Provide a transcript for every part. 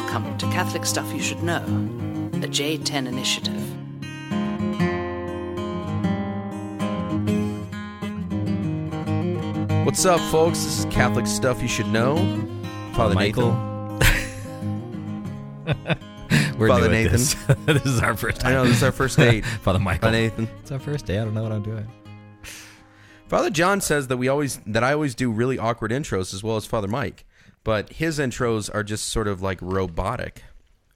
Welcome to Catholic Stuff You Should Know, a J10 initiative. What's up, folks? This is Catholic Stuff You Should Know. Father Michael. We're Father new at Nathan. This. this is our first I know this is our first date. Father Michael. Father Nathan. It's our first day. I don't know what I'm doing. Father John says that we always that I always do really awkward intros as well as Father Mike, but his intros are just sort of like robotic.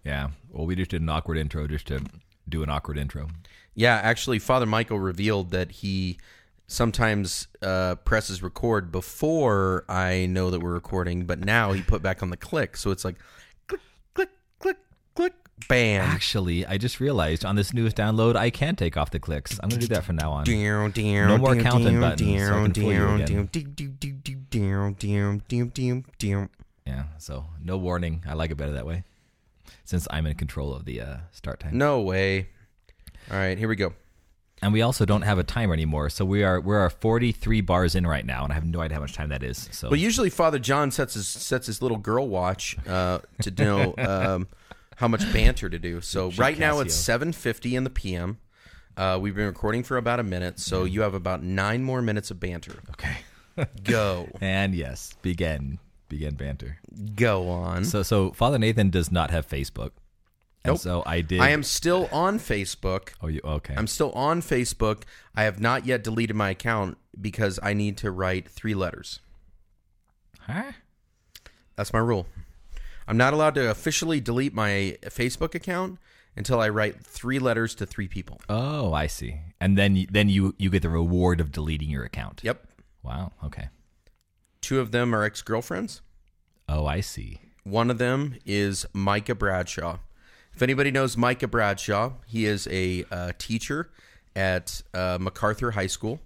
Yeah. Well, we just did an awkward intro just to do an awkward intro. Yeah, actually, Father Michael revealed that he sometimes uh, presses record before I know that we're recording, but now he put back on the click, so it's like click, click, click, click, bam. Actually, I just realized on this newest download, I can take off the clicks. I'm going to do that from now on. No more counting buttons, so I can fool you again. Yeah. So no warning. I like it better that way, since I'm in control of the uh, start time. No way. All right, here we go. And we also don't have a timer anymore, so we are we're 43 bars in right now, and I have no idea how much time that is. So Well, usually Father John sets his sets his little girl watch uh, to know um, how much banter to do. So right now it's seven fifty in the PM. Uh, we've been recording for about a minute, so you have about nine more minutes of banter. okay. Go, And yes, begin begin banter. go on. So so Father Nathan does not have Facebook. And Nope. so I did I am still on Facebook. Oh you okay. I'm still on Facebook. I have not yet deleted my account because I need to write three letters. Huh? That's my rule. I'm not allowed to officially delete my Facebook account until I write three letters to three people. Oh, I see. And then you, then you you get the reward of deleting your account. Yep. Wow. Okay. Two of them are ex girlfriends. Oh, I see. One of them is Micah Bradshaw. If anybody knows Micah Bradshaw, he is a uh, teacher at uh, MacArthur High School.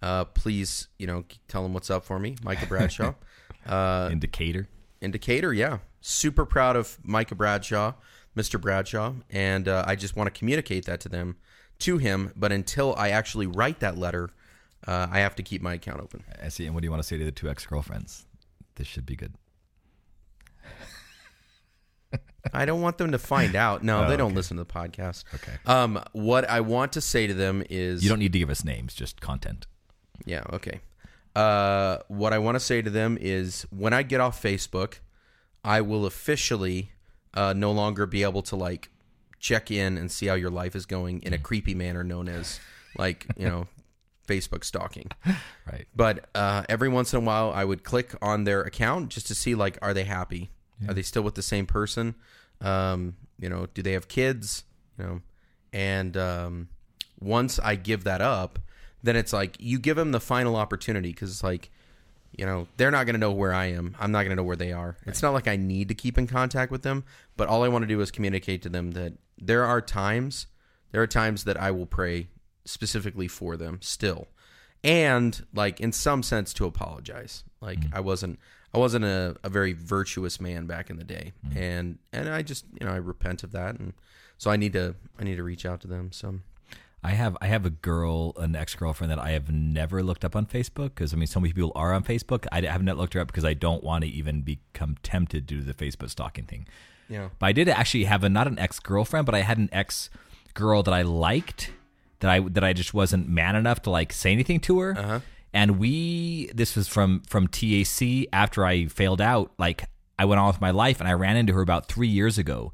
Uh, please, you know, tell him what's up for me, Micah Bradshaw. uh, Indicator. indicator, yeah. Super proud of Micah Bradshaw, Mr. Bradshaw, and uh, I just want to communicate that to them, to him. But until I actually write that letter, uh, I have to keep my account open. I see. And what do you want to say to the two ex girlfriends? This should be good. I don't want them to find out. No, Oh, they don't okay. listen to the podcast. Okay. Um, what I want to say to them is, You don't need to give us names, just content. yeah, okay. Uh, what I want to say to them is, when I get off Facebook, I will officially uh, no longer be able to like check in and see how your life is going in a creepy manner known as like you know Facebook stalking. Right. But uh, every once in a while, I would click on their account just to see like, are they happy? Are they still with the same person? Um, you know, do they have kids? You know, and um, once I give that up, then it's like you give them the final opportunity because it's like, you know, they're not going to know where I am. I'm not going to know where they are. It's not like I need to keep in contact with them, but all I want to do is communicate to them that there are times, there are times that I will pray specifically for them still. And like in some sense to apologize. Like mm-hmm. i wasn't i wasn't a, a very virtuous man back in the day. Mm-hmm. And and i just you know i repent of that. And so i need to i need to reach out to them. So I have I have a girl, an ex girlfriend that I have never looked up on Facebook because I mean so many people are on Facebook. I have not looked her up because I don't want to even become tempted to do the Facebook stalking thing. yeah But I did actually have a not an ex girlfriend, but I had an ex girl that I liked that I that I just wasn't man enough to like say anything to her. Uh-huh. And we this was from from TAC after I failed out. Like I went on with my life, and I ran into her about three years ago,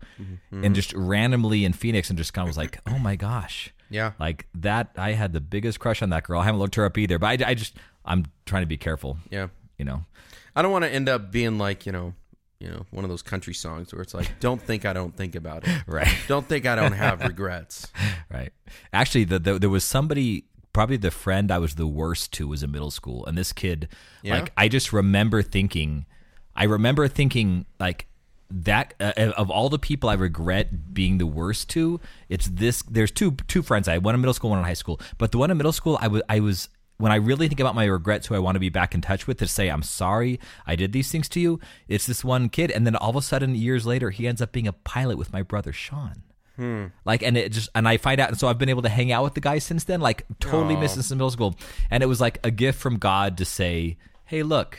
and just randomly in Phoenix, and just kind of was like, oh my gosh. Yeah Like that, I had the biggest crush on that girl. I haven't looked her up either, but I, I just, I'm trying to be careful, yeah you know. i don't want to end up being like you know you know one of those country songs where it's like don't think i don't think about it Right. don't think i don't have regrets Right. Actually, the, the, there was somebody, probably the friend I was the worst to was in middle school. And this kid, Yeah? like, I just remember thinking, I remember thinking, like, that uh, of all the people I regret being the worst to, it's this. There's two two friends I had, one in middle school, one in high school. But the one in middle school, I was I was when I really think about my regrets, who I want to be back in touch with, to say I'm sorry I did these things to you. It's this one kid, and then all of a sudden, years later, he ends up being a pilot with my brother Sean. Like, and it just, and I find out, and so I've been able to hang out with the guy since then, like, totally missed this in middle school. And it was like a gift from God to say, hey, look,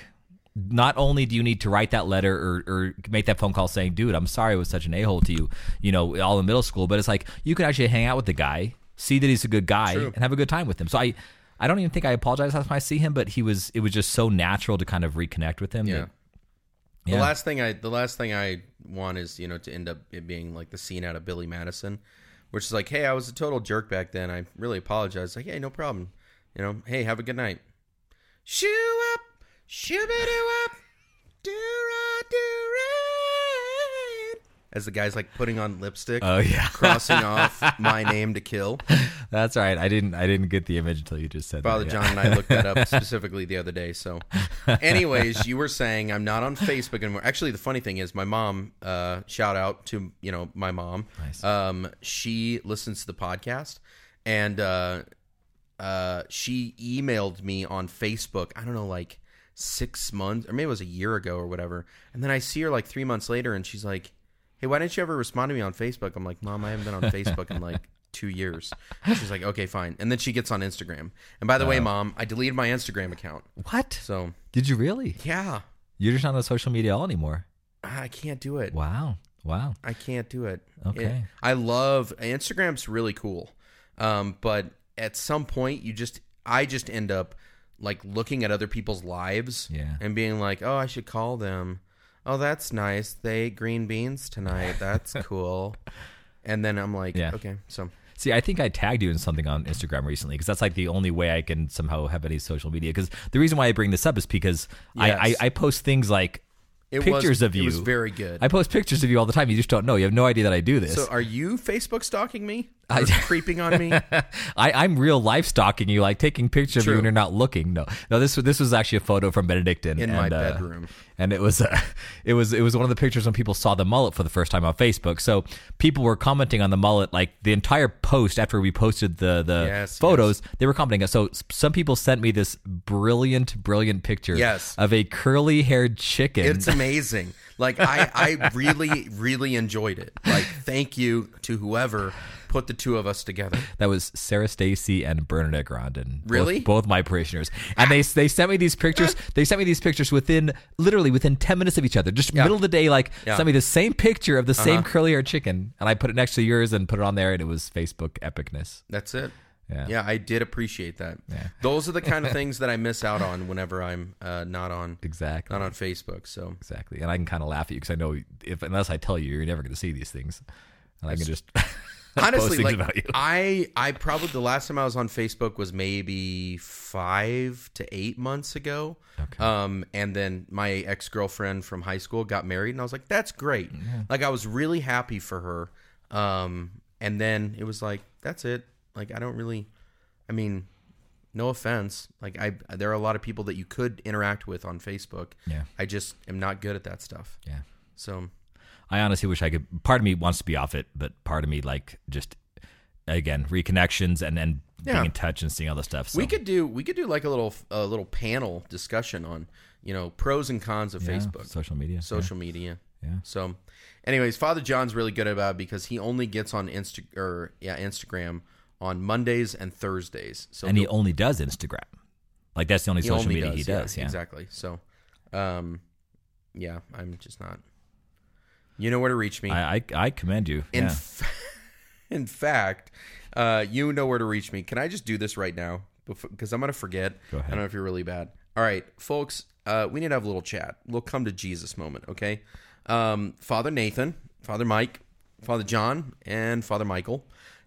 not only do you need to write that letter or, or make that phone call saying, dude, I'm sorry I was such an a hole to you, you know, all in middle school, but it's like you can actually hang out with the guy, see that he's a good guy, True. and have a good time with him. So I, I don't even think I apologize last time I see him, but he was, it was just so natural to kind of reconnect with him. Yeah. that- The last thing I the last thing I want is you know to end up it being like the scene out of Billy Madison, which is like, hey, I was a total jerk back then. I really apologize. Like, hey, no problem. You know, hey, have a good night. Shoo up, shoo doo up, do ra do As the guy's like putting on lipstick, Oh yeah, crossing off my name to kill. that's right. I didn't, I didn't get the image until you just said Father that. John and I looked that up specifically the other day. So, anyways, you were saying I'm not on Facebook anymore. Actually, the funny thing is, my mom. Uh, shout out to you know my mom. Nice. Um, she listens to the podcast, and uh, uh, she emailed me on Facebook. I don't know, like six months, or maybe it was a year ago or whatever. And then I see her like three months later, and she's like, "Hey, why didn't you ever respond to me on Facebook?" I'm like, "Mom, I haven't been on Facebook in like." Two years. She's like, okay, fine. And then she gets on Instagram. And by the way, mom, I deleted my Instagram account. What? So Did you really? yeah, You're just not on social media all anymore. I can't do it. Wow. Wow. I can't do it. Okay. It- I love Instagram's really cool, um, but at some point, you just I just end up like looking at other people's lives, Yeah. and being like, oh, I should call them. Oh, that's nice. They ate green beans tonight. That's cool. And then I'm like, Yeah. okay, so See, I think I tagged you in something on Instagram recently because that's like the only way I can somehow have any social media. Because the reason why I bring this up is because I, I, Yes. I post things like it pictures was, of It you. was very good. I post pictures of you all the time. You just don't know. You have no idea that I do this. so, are you Facebook stalking me? I- creeping on me? I, I'm real life stalking you, like taking pictures of you True. when you're not looking. No, no. This this was actually a photo from Benedictine In and, my uh, bedroom. and it was uh, it was it was one of the pictures when people saw the mullet for the first time on Facebook. So people were commenting on the mullet like the entire post after we posted the the Yes, photos. They were commenting. So some people sent me this brilliant, brilliant picture Yes. of a curly haired chicken. It's amazing. Like I, I really, really enjoyed it. Like thank you to whoever put the two of us together. That was Sarah Stacy and Bernadette Grondin. Both- Really? Both, my parishioners. And they they sent me these pictures. They sent me these pictures within literally within 10 minutes of each other. Just middle of the day like Yeah. Uh-huh. sent me the same picture of the same curly haired chicken and I put it next to yours and put it on there and it was Facebook epicness. That's it. Yeah. Yeah, I did appreciate that. Yeah. Those are the kind of things that I miss out on whenever I'm uh, not on Exactly. not on Facebook. So Exactly. And I can kind of laugh at you because I know if unless I tell you, you're never going to see these things. And I can just honestly, like. I, I probably the last time I was on Facebook was maybe five to eight months ago. Okay. Um, and then my ex girlfriend from high school got married, and I was like, "That's great." Like I was really happy for her. Um, and then it was like, "That's it." Like I don't really. I mean, no offense. Like I, there are a lot of people that you could interact with on Facebook. Yeah. I just am not good at that stuff. Yeah. So I honestly wish I could. Part of me wants to be off it, but part of me like just again reconnections and then Yeah. being in touch and seeing all the stuff. So. we could do we could do like a little a little panel discussion on you know pros and cons of Yeah, Facebook, social media, social media. Yeah. So, anyways, Father John's really good about it because he only gets on Insta or yeah Instagram on Mondays and Thursdays. So and he only does Instagram. Like that's the only social only media he does. Yeah, exactly. So, um, yeah, I'm just not. You know where to reach me. I, I I commend you. In, yeah. f- in fact, uh, you know where to reach me. Can I just do this right now? Because I'm going to forget. Go ahead. I don't know if you're really bad. All right, folks, uh, we need to have a little chat. We'll come to Jesus moment, okay? Um, Father Nathan, Father Mike, Father John, and Father Michael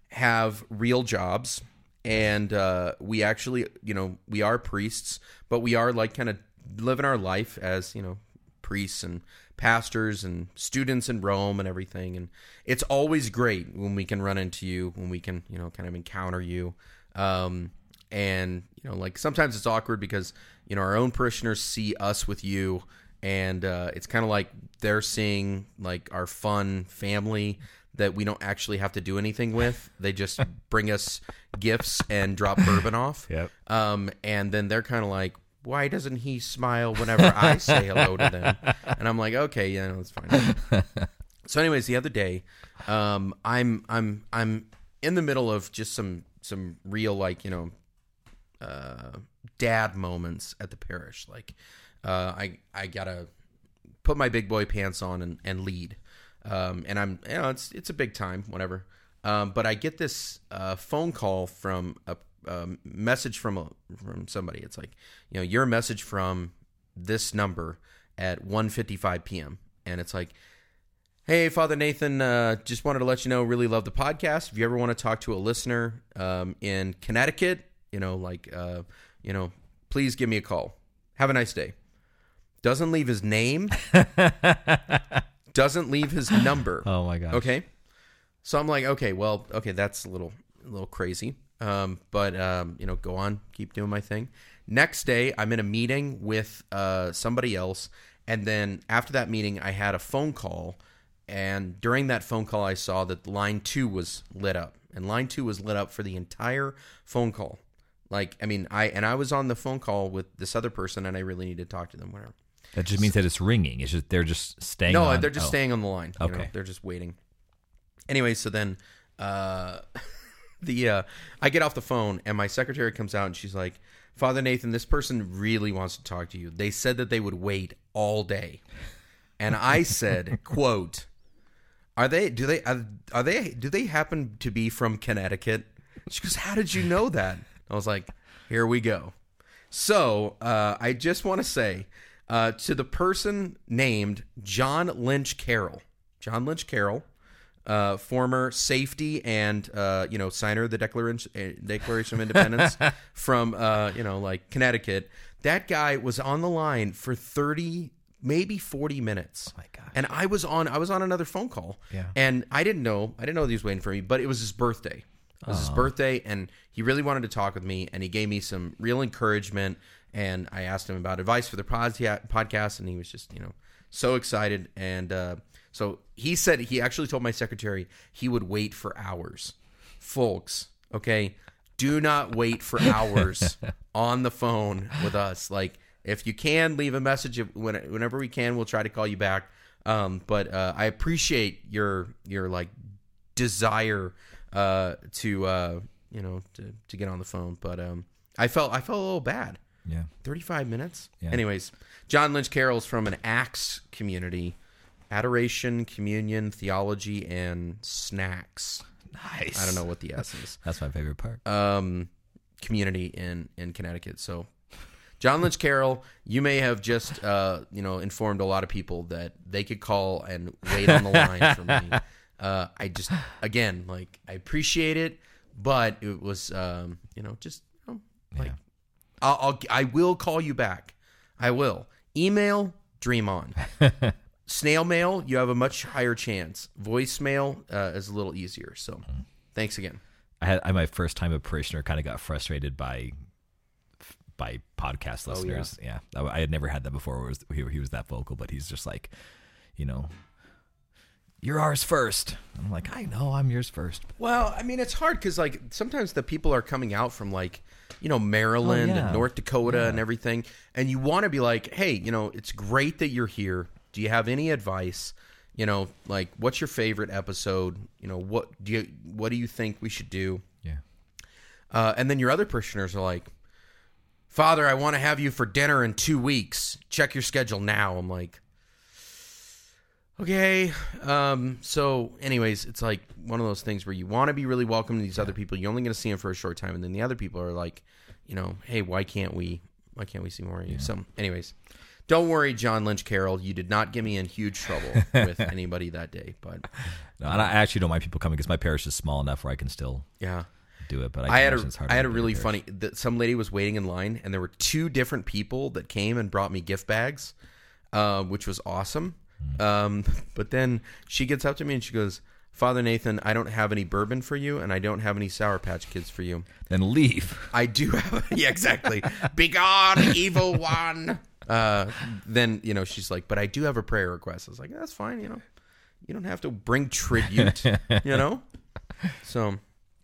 have real jobs. And uh, we actually, you know, we are priests, but we are like kind of living our life as, you know, priests and pastors and students in Rome and everything. And it's always great when we can run into you, when we can, you know, kind of encounter you. Um, and, you know, like sometimes it's awkward because, you know, our own parishioners see us with you. And uh, it's kind of like they're seeing like our fun family that we don't actually have to do anything with. They just bring us gifts and drop bourbon off. Yep. Um, and then they're kind of like, why doesn't he smile whenever I say hello to them? And I'm like, okay, yeah, no, that's fine. so, anyways, the other day, um, I'm I'm I'm in the middle of just some some real like you know, uh, dad moments at the parish. Like, uh, I I gotta put my big boy pants on and, and lead. Um, and I'm you know it's it's a big time, whatever. Um, but I get this uh, phone call from a, a message from a, from somebody. It's like you know your message from this number at 1:55 p.m. and it's like Hey, Father Nathan, uh, just wanted to let you know, really love the podcast. If you ever want to talk to a listener um, in Connecticut, you know, like, uh, you know, please give me a call. Have a nice day. Doesn't leave his name, doesn't leave his number. Oh my god. Okay. So I'm like, okay, well, okay, that's a little, a little crazy. Um, but um, you know, go on, keep doing my thing. Next day, I'm in a meeting with uh, somebody else, and then after that meeting, I had a phone call, and during that phone call, I saw that line two was lit up, and line two was lit up for the entire phone call. Like, I mean, I and I was on the phone call with this other person, and I really need to talk to them. Whatever. That just means that it's ringing. It's just they're just staying. No, on- they're just oh. staying on the line. you know, Okay. they're just waiting. Anyway, so then uh, the uh, I get off the phone and my secretary comes out and she's like, "Father Nathan, this person really wants to talk to you. They said that they would wait all day." And I said, "Quote: Are they? Do they? Are, are they? Do they happen to be from Connecticut?" She goes, "How did you know that?" I was like, "Here we go." So uh, I just want to say uh, to the person named John Lynch Carroll, John Lynch Carroll, uh, former safety and uh, you know signer of the Declaration uh, Declaration of Independence from uh, you know like Connecticut. That guy was on the line for thirty, maybe forty minutes. Oh my gosh. And I was on I was on another phone call. Yeah. And I didn't know I didn't know that he was waiting for me, but it was his birthday. It was his birthday, and he really wanted to talk with me, and he gave me some real encouragement. And I asked him about advice for the podca- podcast, and he was just, you know, so excited. And uh, so he said he actually told my secretary he would wait for hours. Folks, okay, do not wait for hours on the phone with us. Like, if you can, leave a message. Whenever we can, we'll try to call you back. Um, but uh, I appreciate your your like desire uh, to uh, you know to, to get on the phone. But um, I felt I felt a little bad. Yeah. 35 minutes. Yeah. Anyways, John Lynch Carroll's from an axe community, adoration, communion, theology, and snacks. Nice. I don't know what the S is. That's my favorite part. Um, community in in Connecticut. So, John Lynch Carroll, you may have just uh, you know informed a lot of people that they could call and wait on the line for me. Uh, I just again like I appreciate it, but it was um, you know just you know, like Yeah. I'll, I'll I will call you back. I will email. Dream on. Snail mail, you have a much higher chance. Voicemail uh, is a little easier. So, thanks again. I had I, my first time a parishioner kind of got frustrated by by podcast Oh, yeah. listeners. yeah. I, I had never had that before. Where it was, he, he was that vocal, but he's just like, you know, you're ours first. I'm like, I know, I'm yours first. Well, I mean, it's hard because like sometimes the people are coming out from like you know Maryland Oh, yeah. and North Dakota Yeah. and everything, and you want to be like, hey, you know, it's great that you're here. Do you have any advice? You know, like what's your favorite episode? You know, what do you what do you think we should do? Yeah. Uh, and then your other parishioners are like, Father, I want to have you for dinner in two weeks. Check your schedule now. I'm like, okay. Um, so, anyways, it's like one of those things where you want to be really welcome to these other people. You're only going to see them for a short time, and then the other people are like, you know, hey, why can't we? Why can't we see more of you? So, anyways, don't worry, John Lynch Carroll. You did not get me in huge trouble with anybody that day, but No, and I actually don't mind people coming because my parish is small enough where I can still yeah. do it. But I, I had a I had a really funny. That some lady was waiting in line, and there were two different people that came and brought me gift bags, uh, which was awesome. Hmm. Um, but then she gets up to me and she goes, "Father Nathan, I don't have any bourbon for you, and I don't have any Sour Patch Kids for you. Then leave. I do have. yeah, exactly. Begone, evil one." Uh, then you know she's like, "But I do have a prayer request." I was like, "That's fine. You know, you don't have to bring tribute. you know." So,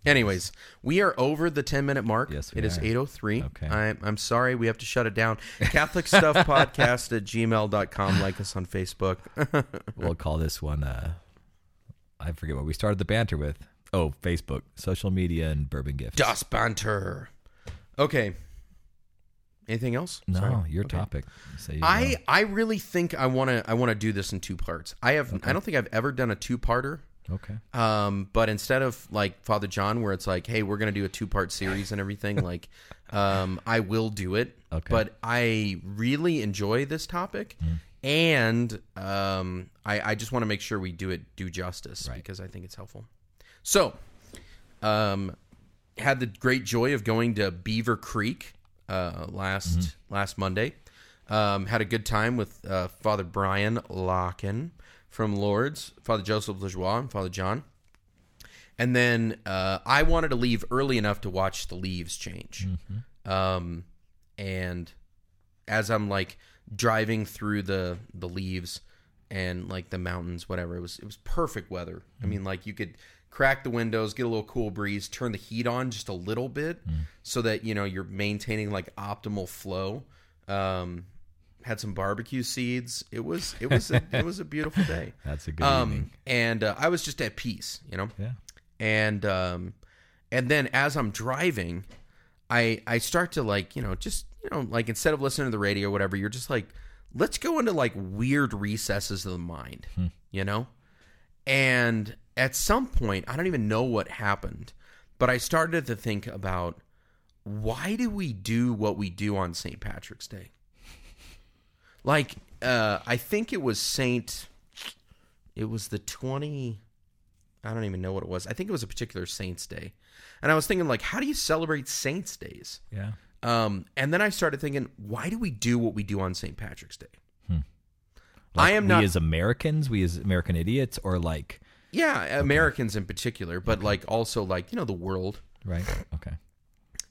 anyways, we are over the 10 minute mark. Yes, we It is are. 803. Okay. I'm, I'm sorry we have to shut it down. Catholic Stuff Podcast at gmail.com. Like us on Facebook. we'll call this one. Uh, I forget what we started the banter with. Oh, Facebook, social media, and bourbon gifts. das Banter. Okay. Anything else? No, Sorry. your topic. Say you I know. I really think I want to I want to do this in two parts. I have I don't think I've ever done a two parter. okay. Um, but instead of like Father John, where it's like, hey, we're gonna do a two part series and everything, like, um, I will do it. Okay. But I really enjoy this topic, and um, I, I just want to make sure we do it do justice Right. because I think it's helpful. So, um, had the great joy of going to Beaver Creek uh, last last Monday. Um, had a good time with uh, Father Brian Locken from Lords, Father Joseph Lajoie, and Father John. And then uh, I wanted to leave early enough to watch the leaves change. Um, and as I'm like driving through the the leaves and like the mountains, whatever, it was it was perfect weather. I mean, like you could crack the windows, get a little cool breeze, turn the heat on just a little bit, so that you know you're maintaining like optimal flow. Um, had some barbecue seeds. It was it was a, it was a beautiful day. That's a good Um, evening. and uh, I was just at peace, you know Yeah. and um and then as i'm driving i i start to like you know just you know like instead of listening to the radio or whatever you're just like let's go into like weird recesses of the mind you know and at some point i don't even know what happened but i started to think about why do we do what we do on st patrick's day like uh i think it was saint it was the 20 I don't even know what it was. I think it was a particular Saints Day. And I was thinking, like, how do you celebrate Saints Days? Yeah. Um, and then I started thinking, why do we do what we do on St. Patrick's Day? Like I am we not, as Americans, we as American idiots, or like yeah, Americans in particular, but like also like you know the world. right? Okay.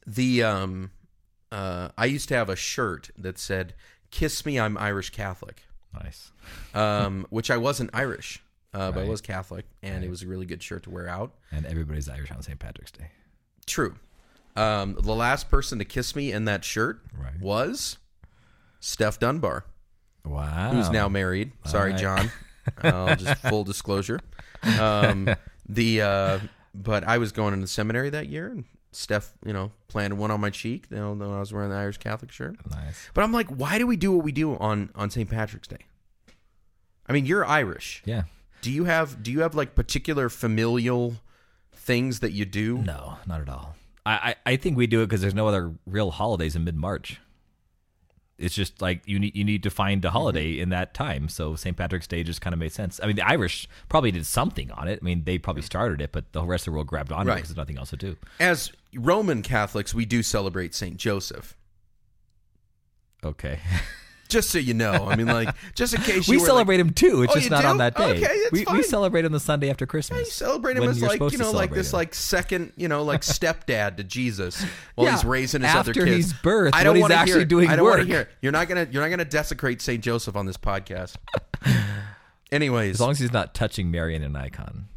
The um, uh, I used to have a shirt that said "Kiss me, I'm Irish Catholic," Nice. um, which I wasn't Irish, uh, but I Right. was Catholic, and it was a really good shirt to wear out. And everybody's Irish on St. Patrick's Day. True. Um, the last person to kiss me in that shirt Right. was Steph Dunbar. Wow. who's now married. Sorry. John. Uh, just full disclosure. Um, the uh, but I was going into seminary that year, and Steph, you know, planted one on my cheek. You know, when I was wearing the Irish Catholic shirt. nice. But I'm like, why do we do what we do on on St. Patrick's Day? I mean, you're Irish. Yeah. Do you have do you have like particular familial things that you do? No, not at all. I, I, I think we do it because there's no other real holidays in mid March. It's just like you need you need to find a holiday Mm-hmm. in that time. So St. Patrick's Day just kind of made sense. I mean, the Irish probably did something on it. I mean, they probably started it, but the rest of the world grabbed on it because there's nothing else to do. As Roman Catholics, we do celebrate Saint Joseph. Okay, Just so you know, I mean, like, just in case you we were, like, celebrate him too. It's Oh, just not do? on that day. Okay, we, we celebrate him the Sunday after Christmas. You celebrate him as like you know like this him. like second you know like stepdad to Jesus while Yeah, he's raising his other after kids. he's birthed, I don't wanna hear actually it. doing I don't wanna work. hear. You're not gonna you're not gonna desecrate Saint Joseph on this podcast. Anyways, as long as he's not touching Marion and an Icon.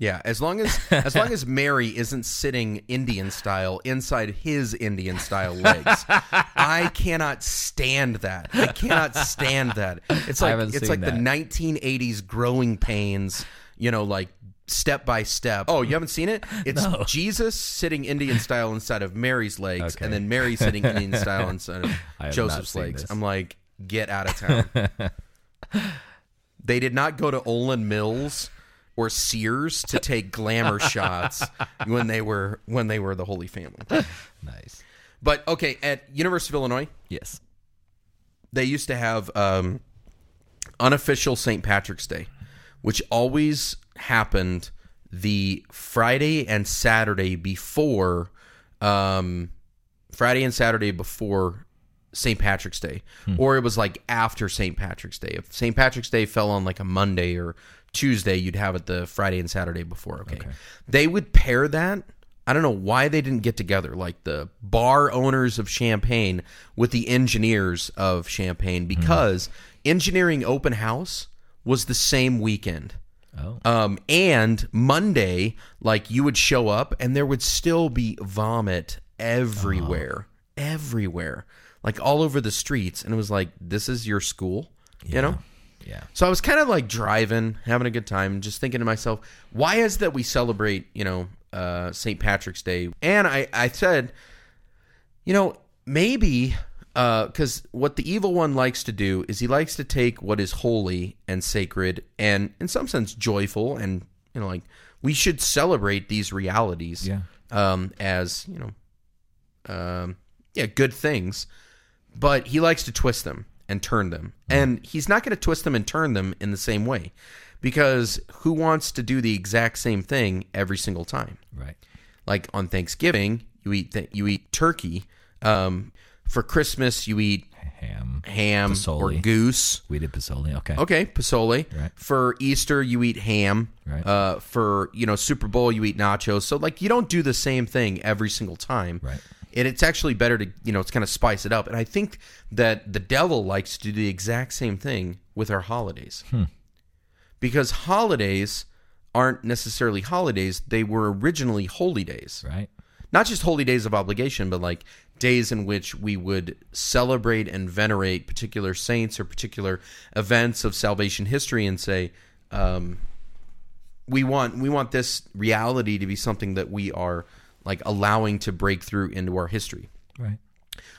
Yeah, as long as as long as Mary isn't sitting Indian style inside his Indian style legs, I cannot stand that. I cannot stand that. It's like it's like the 1980s growing pains. You know, like step by step. Oh, you haven't seen it? It's No. Jesus sitting Indian style inside of Mary's legs, Okay. and then Mary sitting Indian style inside of I have not Joseph's legs. this. I'm like, get out of town. they did not go to Olan Mills or Sears to take glamour shots when they were when they were the Holy Family. Nice. But okay, at University of Illinois, Yes. they used to have um, unofficial St. Patrick's Day, which always happened the Friday and Saturday before, um, Friday and Saturday before St. Patrick's Day, hmm. or it was like after St. Patrick's Day. If St. Patrick's Day fell on like a Monday or Tuesday, you'd have it the Friday and Saturday before. Okay, they would pair that. I don't know why they didn't get together, like the bar owners of Champaign with the engineers of Champaign, hmm. because engineering open house was the same weekend. Oh. Um, and Monday, like you would show up and there would still be vomit uh-huh. everywhere, everywhere, like all over the streets. And it was like, this is your school, you know? Yeah. So I was kind of like driving, having a good time, just thinking to myself, why is that we celebrate, you know, uh, St. Patrick's Day? And I, I said, you know, maybe because what the evil one likes to do is he likes to take what is holy and sacred and in some sense joyful and you know like we should celebrate these realities Yeah. um, as you know um, yeah good things but he likes to twist them and turn them and he's not going to twist them and turn them in the same way because who wants to do the exact same thing every single time Right. like on Thanksgiving, you eat th- you eat turkey. Um, for Christmas, you eat Ham. ham or goose. We did Pizzoli. Okay. Okay, pozole. Right. For Easter, you eat ham. Right. Uh, for you know Super Bowl, you eat nachos. So like you don't do the same thing every single time. Right. And it's actually better to you know it's kind of spice it up. And I think that the devil likes to do the exact same thing with our holidays. Because holidays aren't necessarily holidays; they were originally holy days Right. not just holy days of obligation, but like days in which we would celebrate and venerate particular saints or particular events of salvation history, and say, um, we want we want this reality to be something that we are like allowing to break through into our history. Right.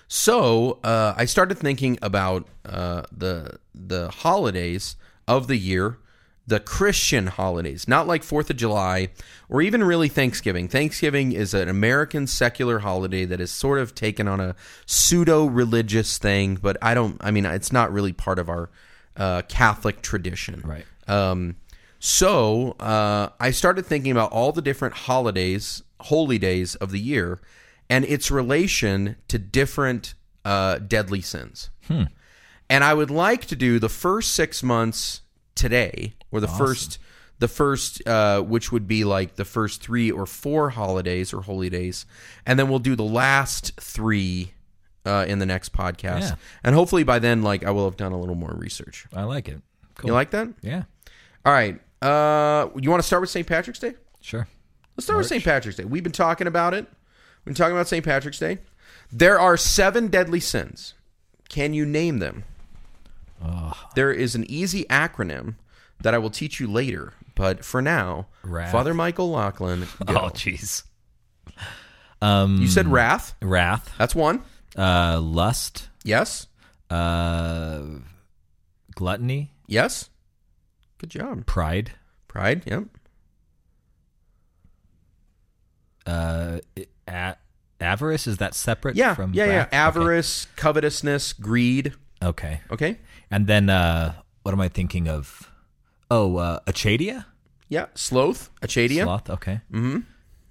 So uh, I started thinking about uh, the the holidays of the year, the Christian holidays, not like Fourth of July or even really Thanksgiving. Thanksgiving is an American secular holiday that is sort of taken on a pseudo religious thing, but I don't. I mean, it's not really part of our uh, Catholic tradition. Right. Um, so uh, I started thinking about all the different holidays, holy days of the year, and its relation to different uh, deadly sins. And I would like to do the first six months today, or the first, the first, uh, which would be like the first three or four holidays or holy days, and then we'll do the last three uh, in the next podcast. Yeah. And hopefully by then, like I will have done a little more research. I like it. Cool. You like that? Yeah. All right. Uh, you want to start with St. Patrick's Day? Sure. Let's start with St. Patrick's Day. We've been talking about it. We've been talking about St. Patrick's Day. There are seven deadly sins. Can you name them? There is an easy acronym that I will teach you later. But for now, Wrath. Father Michael Lachlan, go. Oh, jeez. Um, you said wrath. wrath, That's one. uh, lust, Yes. uh, gluttony, Yes. Good job. pride, Pride. Yep. Uh, a- avarice. Is that separate? Yeah. from yeah. Yeah. wrath? Okay. Avarice, covetousness, greed. Okay. Okay. And then uh, what am I thinking of? Oh, uh, acedia, Yeah. Sloth. Acedia. sloth. Okay. Mm-hmm.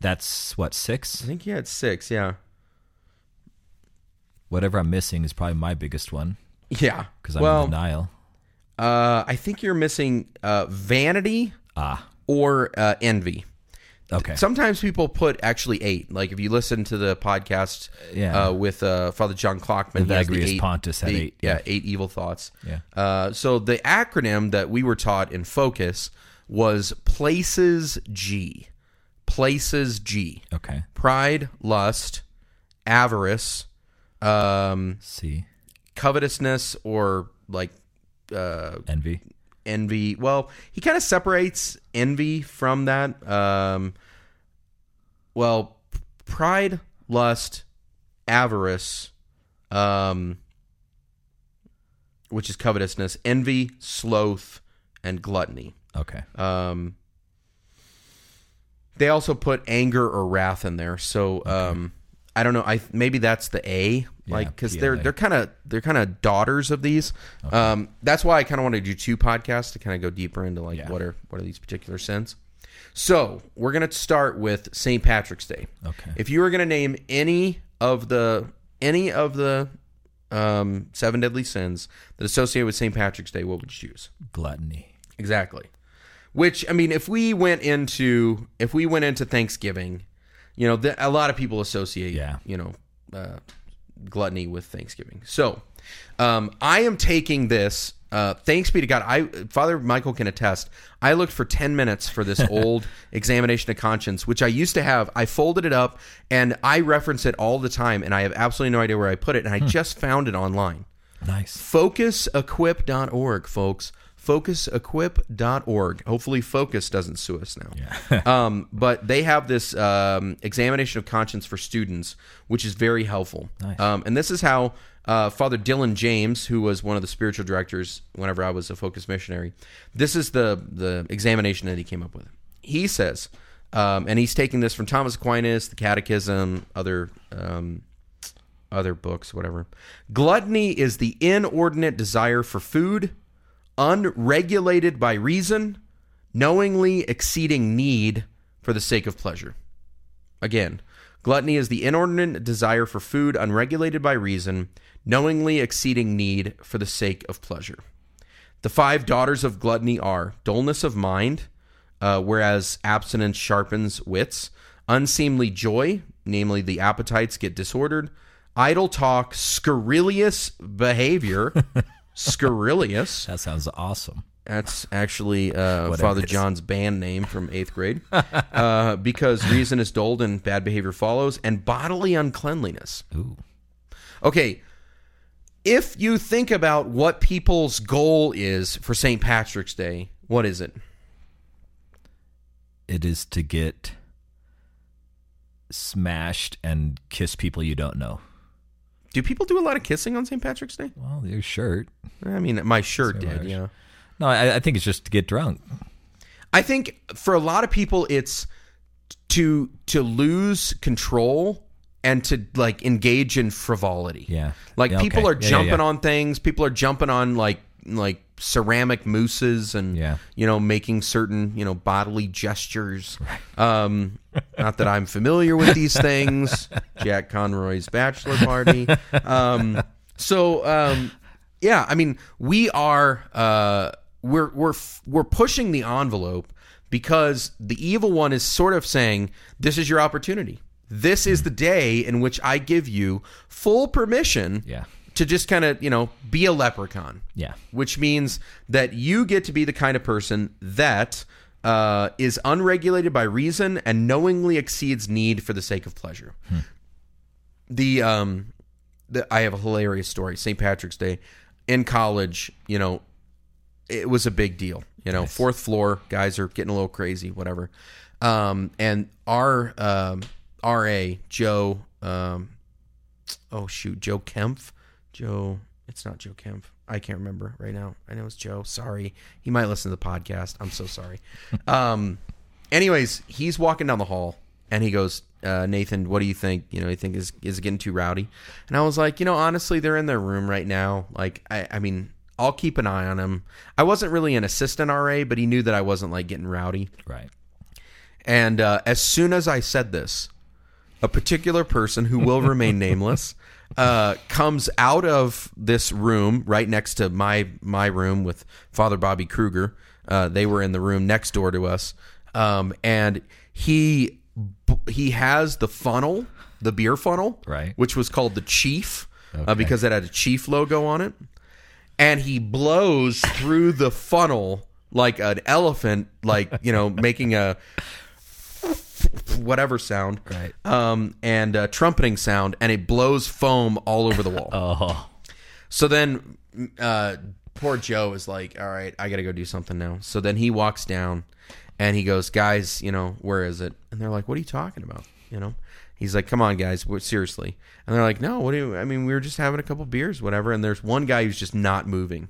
That's what six. I think you had six. Yeah. Whatever I'm missing is probably my biggest one Yeah. because I'm well, in denial. Uh, I think you're missing uh, vanity Ah. or uh, envy. Okay. Sometimes people put actually eight. Like if you listen to the podcast Yeah. uh, with uh, Father John Clockman, The he has the Evagrius eight, Pontus had the- eight, Yeah, yeah. eight evil thoughts. Yeah. Uh, so the acronym that we were taught in Focus was Places G. Places G. okay. Pride, lust, avarice, um, C. covetousness, or like uh, Envy. Envy. Well, he kind of separates envy from that. Um, well, pride, lust, avarice, um, which is covetousness, envy, sloth, and gluttony. Okay. Um, they also put anger or wrath in there. So um, I don't know. I maybe that's the A, like because they're PLA. they're kind of they're kind of daughters of these. Um, that's why I kind of want to do two podcasts to kind of go deeper into like Yeah. what are what are these particular sins. So we're gonna start with St. Patrick's Day. Okay. If you were gonna name any of the any of the um, seven deadly sins that associate with St. Patrick's Day, what would you choose? Gluttony. Exactly. Which I mean, if we went into if we went into Thanksgiving, you know, th- a lot of people associate, Yeah. you know, uh, gluttony with Thanksgiving. So, um, I am taking this. Uh, thanks be to God. I Father Michael can attest. I looked for ten minutes for this old examination of conscience, which I used to have. I folded it up and I reference it all the time, and I have absolutely no idea where I put it. And I just found it online Nice. focusequip.org folks focusequip.org. Hopefully, Focus doesn't sue us now. um, but they have this um, examination of conscience for students, which is very helpful. Um, and this is how uh, Father Dylan James, who was one of the spiritual directors whenever I was a Focus missionary, this is the the examination that he came up with. He says, um, and he's taking this from Thomas Aquinas, the Catechism, other um, other books, whatever. Gluttony is the inordinate desire for food, unregulated by reason, knowingly exceeding need for the sake of pleasure. Again, gluttony is the inordinate desire for food, unregulated by reason, knowingly exceeding need for the sake of pleasure. The five daughters of gluttony are dullness of mind, uh, whereas abstinence sharpens wits, unseemly joy, namely the appetites get disordered, idle talk, scurrilous behavior, scurrilous. That sounds awesome. That's actually uh, Father. John's band name from eighth grade. uh, because reason is dulled and bad behavior follows, and bodily uncleanliness. Ooh. Okay, if you think about what people's goal is for St. Patrick's Day, what is it? It is to get smashed and kiss people you don't know. Do people do a lot of kissing on St. Patrick's Day? Well, your shirt. I mean, my shirt did, yeah. No, I, I think it's just to get drunk. I think for a lot of people it's to to lose control and to like engage in frivolity. Yeah. Like Yeah, people okay. are Yeah, yeah, jumping yeah. on things, people are jumping on like like ceramic mousses and Yeah. you know making certain, you know, bodily gestures. Um not that I'm familiar with these things. Jack Conroy's bachelor party. Um so um yeah, I mean, we are uh, we're we're we're pushing the envelope because the evil one is sort of saying, "This is your opportunity. This is the day in which I give you full permission Yeah. To just kind of you know be a leprechaun." Yeah. which means that you get to be the kind of person that uh, is unregulated by reason and knowingly exceeds need for the sake of pleasure. The um, the, I have a hilarious story. St. Patrick's Day in college, you know, it was a big deal. You know, fourth floor guys are getting a little crazy, whatever. Um, and our um, RA Joe, um, oh shoot, Joe Kempf, Joe. It's not Joe Kempf. I can't remember right now. I know it's Joe. Sorry, he might listen to the podcast. I'm so sorry. um, anyways, he's walking down the hall and he goes, uh, Nathan, what do you think? You know, you think is is it getting too rowdy? And I was like, you know, honestly, they're in their room right now. Like, I, I mean, I'll keep an eye on him. I wasn't really an assistant RA, but he knew that I wasn't like getting rowdy. Right. And uh, as soon as I said this, a particular person who will remain nameless uh, comes out of this room right next to my my room with Father Bobby Kruger. Uh, they were in the room next door to us, um, and he he has the funnel, the beer funnel, Right. which was called the Chief uh, because it had a Chief logo on it, and he blows through the funnel like an elephant, like you know, making a whatever sound, Right. Um, and a trumpeting sound, and it blows foam all over the wall. Oh. So then, uh, poor Joe is like, "All right, I got to go do something now." So then he walks down, and he goes, "Guys, you know, where is it?" And they're like, "What are you talking about?" You know, he's like, "Come on, guys, seriously." And they're like, "No, what do you? I mean, we were just having a couple beers, whatever." And there's one guy who's just not moving.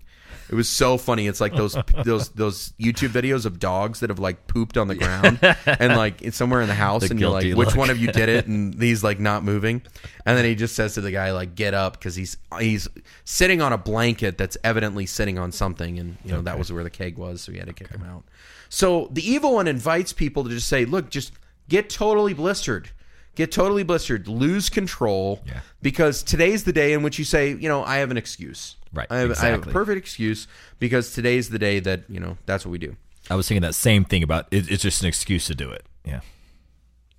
It was so funny. It's like those those those YouTube videos of dogs that have like pooped on the ground and like it's somewhere in the house, The and you're like, guilty "Which look. one of you did it?" And he's like not moving, and then he just says to the guy like, "Get up," because he's he's sitting on a blanket that's evidently sitting on something, and you know that was where the keg was, so he had to kick him out. So the evil one invites people to just say, "Look, just get totally blistered." Get totally blistered, lose control, Yeah. because today's the day in which you say, you know, I have an excuse. Right, I have, I have a perfect excuse because today's the day that, you know, that's what we do. I was thinking that same thing about it, it's just an excuse to do it. Yeah.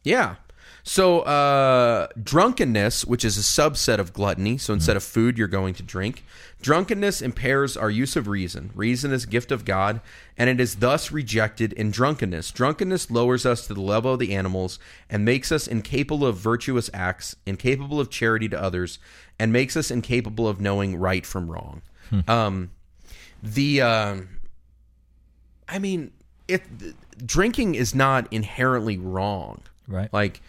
Yeah. So uh, drunkenness, which is a subset of gluttony, so instead of food, you're going to drink. Drunkenness impairs our use of reason. Reason is a gift of God, and it is thus rejected in drunkenness. Drunkenness lowers us to the level of the animals and makes us incapable of virtuous acts, incapable of charity to others, and makes us incapable of knowing right from wrong. Um, the um I mean, it drinking is not inherently wrong. Right. Like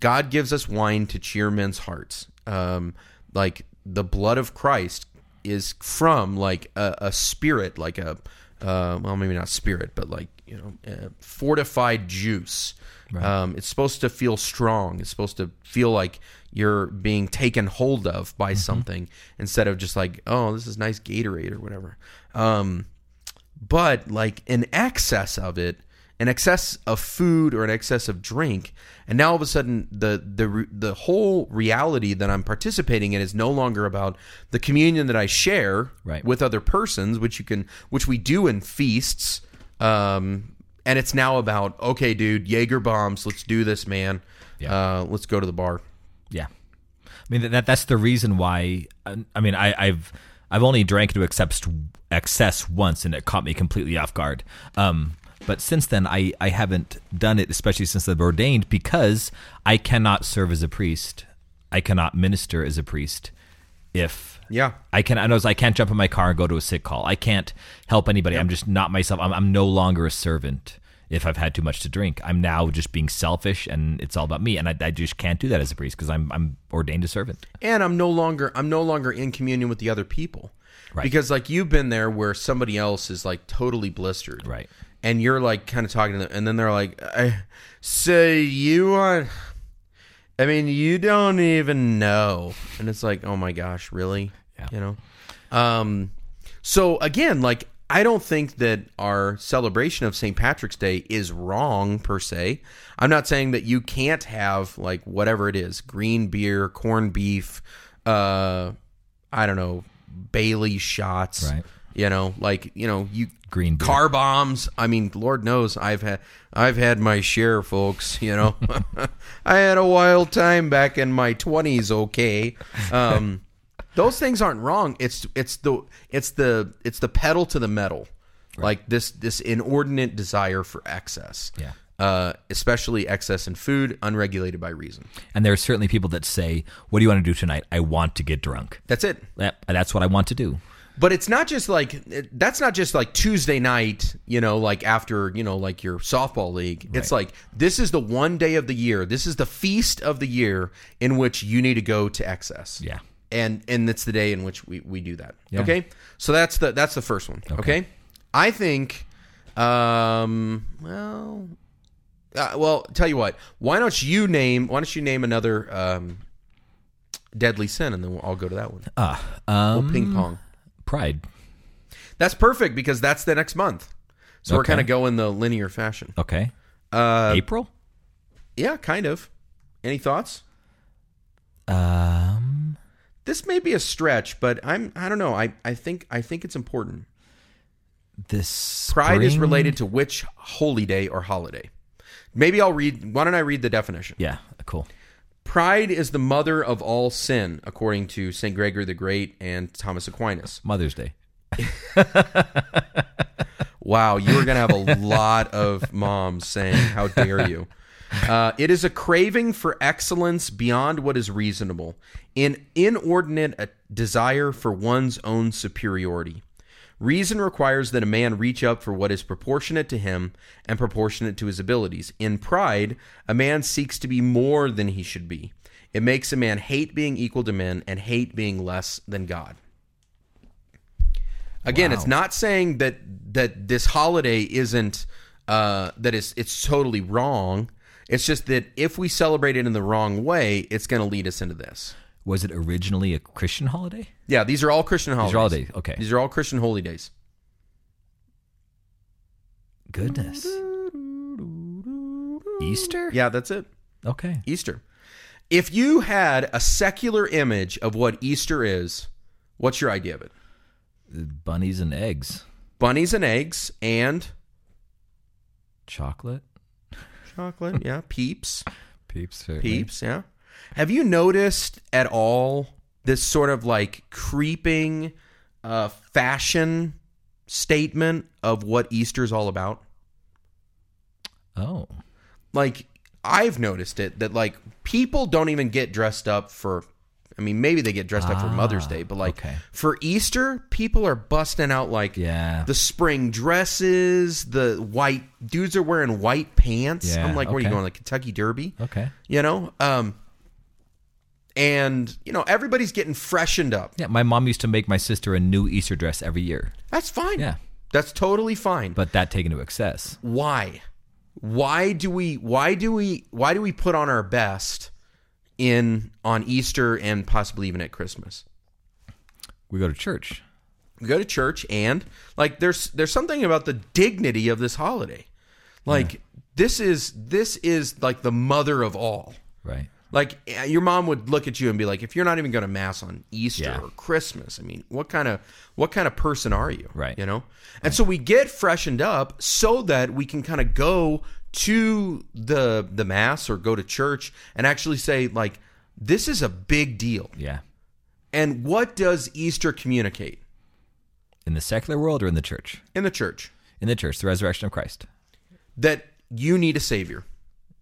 God gives us wine to cheer men's hearts. Um, like the blood of Christ is from like a, a spirit, like a uh, well, maybe not spirit, but like you know, uh, fortified juice. Um, it's supposed to feel strong. It's supposed to feel like you're being taken hold of by something instead of just like, oh, this is nice Gatorade or whatever. Um, but like an excess of it an excess of food or an excess of drink and now all of a sudden the the the whole reality that I'm participating in is no longer about the communion that I share Right. with other persons which you can which we do in feasts um and it's now about okay dude Jaeger bombs let's do this man Yeah. uh let's go to the bar Yeah, I mean that that's the reason why. I mean, I, I've I've only drank to excess excess once, and it caught me completely off guard. Um, but since then, I I haven't done it, especially since I've ordained, because I cannot serve as a priest. I cannot minister as a priest if yeah I can. I know I can't jump in my car and go to a sick call. I can't help anybody. I'm just not myself. I'm, I'm no longer a servant. If I've had too much to drink, I'm now just being selfish, and it's all about me. And I, I just can't do that as a priest because I'm I'm ordained a servant. and I'm no longer I'm no longer in communion with the other people. Right. Because like you've been there where somebody else is like totally blistered. Right. And you're like kind of talking to them and then they're like I, so you want I mean you don't even know. And it's like, "Oh my gosh, really?" Yeah. You know. Um so again, like I don't think that our celebration of St. Patrick's Day is wrong per se. I'm not saying that you can't have like whatever it is, green beer, corned beef, uh I don't know, Bailey shots. Right. You know, like, you know, you Green beer. car bombs. I mean, Lord knows I've had I've had my share, folks, you know. I had a wild time back in my 20s, okay. Um those things aren't wrong. It's it's the it's the it's the pedal to the metal. Like this this inordinate desire for excess. Yeah. Uh, especially excess in food, unregulated by reason. And there are certainly people that say, "What do you want to do tonight? I want to get drunk." That's it. That's what I want to do. But it's not just like that's not just like Tuesday night, you know, like after, you know, like your softball league. It's like this is the one day of the year. This is the feast of the year in which you need to go to excess. Yeah. And and it's the day in which we, we do that. Yeah. Okay? So that's the that's the first one. Okay? I think um well uh, well, tell you what. Why don't you name why don't you name another um deadly sin and then we'll all go to that one. We'll um, ping pong. Pride. That's perfect because that's the next month. So we're Okay. kind of going the linear fashion. Okay. Uh, April. yeah, kind of. Any thoughts? Um, This may be a stretch, but I'm I don't know. I, I think I think it's important. this Pride is spring? related to which holy day or holiday. Maybe I'll read why don't I read the definition? Yeah, cool. Pride is the mother of all sin, according to St. Gregory the Great and Thomas Aquinas. Mother's Day. Wow, you are going to have a lot of moms saying, How dare you? Uh, it is a craving for excellence beyond what is reasonable, an inordinate desire for one's own superiority. Reason requires that a man reach up for what is proportionate to him and proportionate to his abilities. In pride, a man seeks to be more than he should be. It makes a man hate being equal to men and hate being less than God. Again, it's not saying that that this holiday isn't uh, that it's it's totally wrong. It's just that if we celebrate it in the wrong way, it's going to lead us into this. Was it originally a Christian holiday? Yeah, these are all Christian holidays. These are all days. Okay. These are all Christian holy days. Goodness. Easter? Yeah, that's it. Okay. Easter. If you had a secular image of what Easter is, what's your idea of it? Bunnies and eggs. Bunnies and eggs and Chocolate. chocolate. Yeah, peeps. Peeps. certainly. peeps yeah have you noticed at all this sort of like creeping uh fashion statement of what easter's all about Oh. like i've noticed it that like people don't even get dressed up for I mean, maybe they get dressed up for Mother's Day, but like Ah, okay. for Easter, people are busting out like Yeah. the spring dresses, the white dudes are wearing white pants. Yeah, I'm like, where are you going like Kentucky Derby? Okay. You know, um, and you know everybody's getting freshened up. Yeah, my mom used to make my sister a new Easter dress every year, That's fine. Yeah. that's totally fine. but that taken to excess. why why do we why do we why do we put on our best in on easter and possibly even at christmas We go to church. we go to church and like there's there's something about the dignity of this holiday like this is this is like the mother of all Right. Like eh, your mom would look at you and be like if you're not even going to mass on easter Yeah. or christmas i mean what kind of what kind of person are you Right. you know and so we get freshened up so that we can kind of go to the the mass or go to church and actually say like this is a big deal Yeah. and what does easter communicate In the secular world or in the church? in the church In the church, the resurrection of Christ. that you need a savior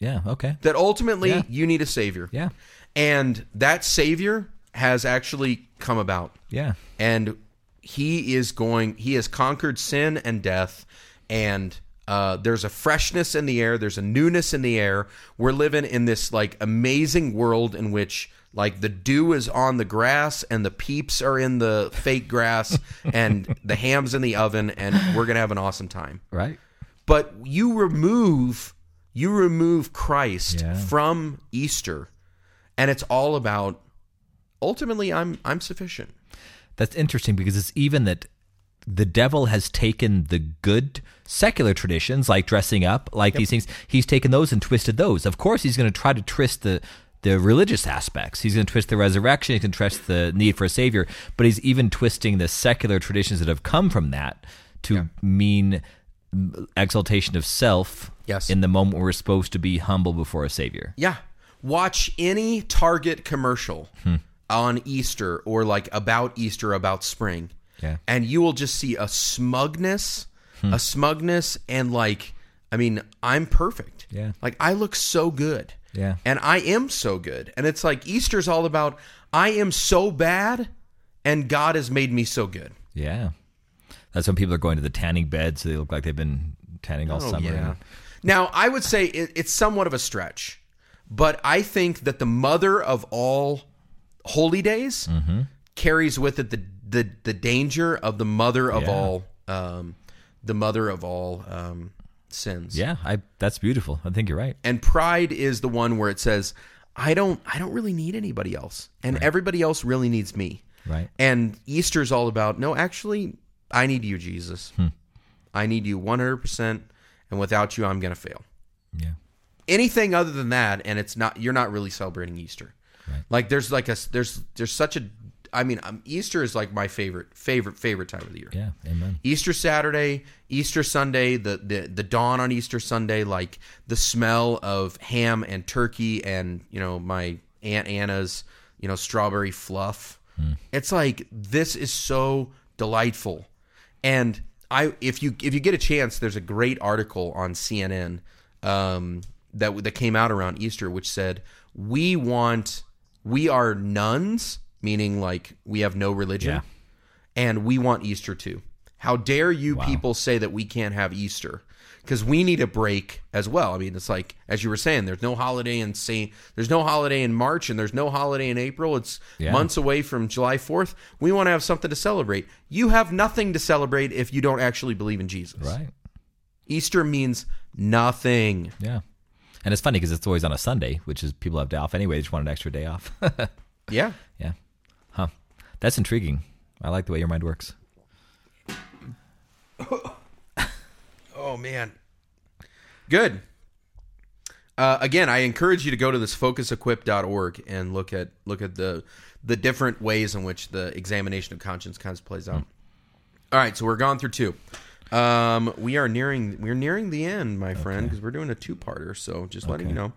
Yeah. Okay. that ultimately Yeah. you need a savior Yeah. and that savior has actually come about Yeah. and he is going he has conquered sin and death and uh, there's a freshness in the air there's a newness in the air we're living in this like amazing world in which like the dew is on the grass and the peeps are in the fake grass and the ham's in the oven and we're gonna have an awesome time Right. but you remove you remove Christ Yeah. from Easter and it's all about ultimately I'm I'm sufficient That's interesting because it's even that the devil has taken the good secular traditions like dressing up, like these things, he's taken those and twisted those. Of course, he's going to try to twist the the religious aspects. He's going to twist the resurrection. He's going to twist the need for a savior. But he's even twisting the secular traditions that have come from that to mean mm, exaltation of self. Yes. In the moment where we're supposed to be humble before a savior. Yeah. Watch any Target commercial hmm. on Easter or like about Easter, about spring. Yeah. And you will just see a smugness, hmm. a smugness, and like, I mean, I'm perfect. Yeah. Like, I look so good. Yeah. And I am so good. And it's like Easter's all about I am so bad and God has made me so good. Yeah. That's when people are going to the tanning bed, so they look like they've been tanning all Oh, summer. yeah. Now, I would say it, it's somewhat of a stretch, but I think that the mother of all holy days Mm-hmm. carries with it the, the the danger of the mother of Yeah. all um, the mother of all um, sins. Yeah, I that's beautiful. I think you're right. And pride is the one where it says, "I don't, I don't really need anybody else, and everybody else really needs me." Right. And Easter's all about, no, actually, I need you, Jesus. Hmm. I need you 100%, and without you, I'm going to fail. Yeah. Anything other than that, and it's not, you're not really celebrating Easter. Right. Like there's like a, there's, there's such a, I mean, um, Easter is like my favorite, favorite, favorite time of the year. Yeah. Amen. Easter Saturday, Easter Sunday, the, the the dawn on Easter Sunday, like the smell of ham and turkey and you know my Aunt Anna's you know strawberry fluff. It's like this is so delightful, and I if you if you get a chance, there's a great article on CNN um, that that came out around Easter, which said we want we are nones, meaning like we have no religion Yeah. and we want Easter too. How dare you people say that we can't have Easter? Because we need a break as well. I mean, it's like as you were saying, there's no holiday in Saint, there's no holiday in March, and there's no holiday in April. It's Yeah. months away from July 4th. We want to have something to celebrate. You have nothing to celebrate if you don't actually believe in Jesus. Right. Easter means nothing. Yeah. And it's funny because it's always on a Sunday, which is people have day off anyway. They just want an extra day off. Yeah. yeah. Huh. That's intriguing. I like the way your mind works. Oh man, good. Uh, again, I encourage you to go to this focusequip.org and look at look at the the different ways in which the examination of conscience kind of plays out. All right, so we're gone through two. Um, we are nearing we're nearing the end, my friend, because we're doing a two parter. So just letting you know.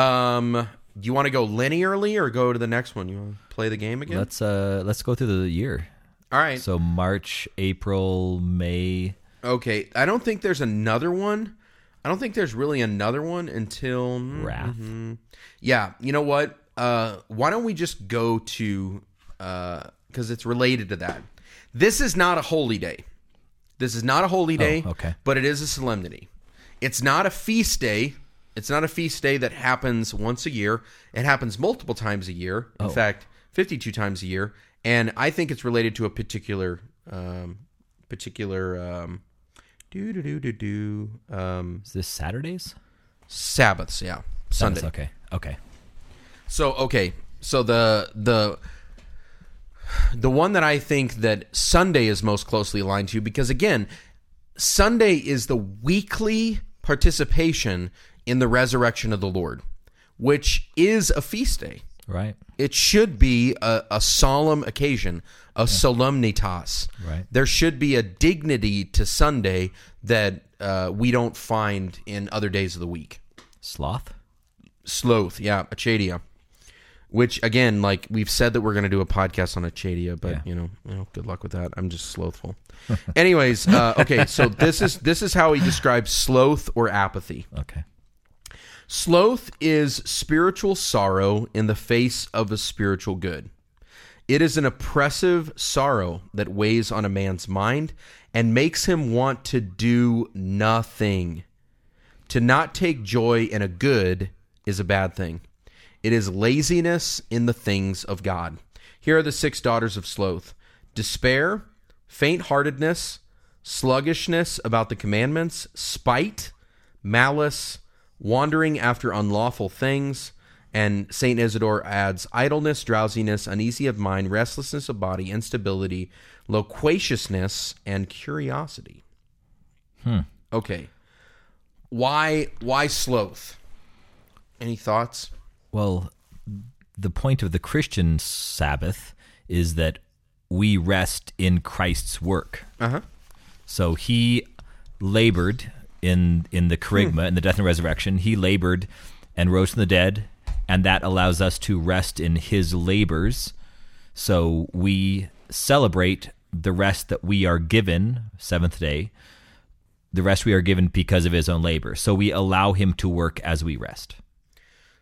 Um, do you want to go linearly or go to the next one? You want to play the game again? Let's uh let's go through the year. All right. So March, April, May. Okay, I don't think there's another one. I don't think there's really another one until Wrath. Yeah, you know what? uh, why don't we just go to because it's related to that. This is not a holy day. This is not a holy day. okay. But it is a solemnity. It's not a feast day. It's not a feast day that happens once a year. It happens multiple times a year. In fact, fifty-two times a year. And I think it's related to a particular, um, particular, um, do do do do do, um, Is this Saturdays? Sabbaths. Yeah, Sunday. Okay. Okay. So okay, so the the the one that I think that Sunday is most closely aligned to because again, Sunday is the weekly participation in the resurrection of the Lord, which is a feast day. Right. It should be a, a solemn occasion, a solemnitas. Right. There should be a dignity to Sunday that uh, we don't find in other days of the week. Sloth. Sloth, yeah, Acedia. Which again, like we've said that we're going to do a podcast on Acedia, but Yeah. you know, you know, good luck with that. I'm just slothful. Anyways, uh, okay, so this is this is how he describes sloth or apathy. Okay. Sloth is spiritual sorrow in the face of a spiritual good. It is an oppressive sorrow that weighs on a man's mind and makes him want to do nothing. To not take joy in a good is a bad thing. It is laziness in the things of God. Here are the six daughters of sloth despair, faint heartedness, sluggishness about the commandments, spite, malice, wandering after unlawful things. And St. Isidore adds idleness, drowsiness, uneasy of mind, restlessness of body, instability, loquaciousness, and curiosity. Hmm. Okay. Why why sloth? Any thoughts? Well, the point of the Christian Sabbath is that we rest in Christ's work. Uh-huh. So he labored in in the hmm. kerygma, in the death and resurrection. He labored and rose from the dead, and that allows us to rest in his labors. So we celebrate the rest that we are given, seventh day, the rest we are given because of his own labor. So we allow him to work as we rest.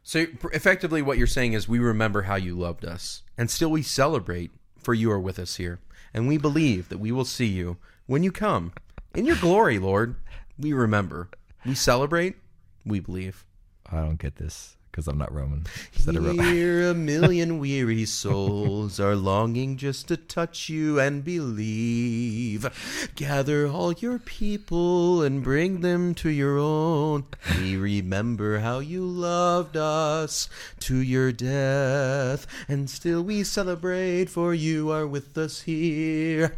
So effectively, what you're saying is we remember how you loved us, and still we celebrate for you are with us here, and we believe that we will see you when you come in your glory, Lord. We remember, we celebrate, we believe. I don't get this because I'm not Roman. Is that Ro- Here a million weary souls are longing just to touch you and believe. Gather all your people and bring them to your own. We remember how you loved us to your death, and still we celebrate, for you are with us here.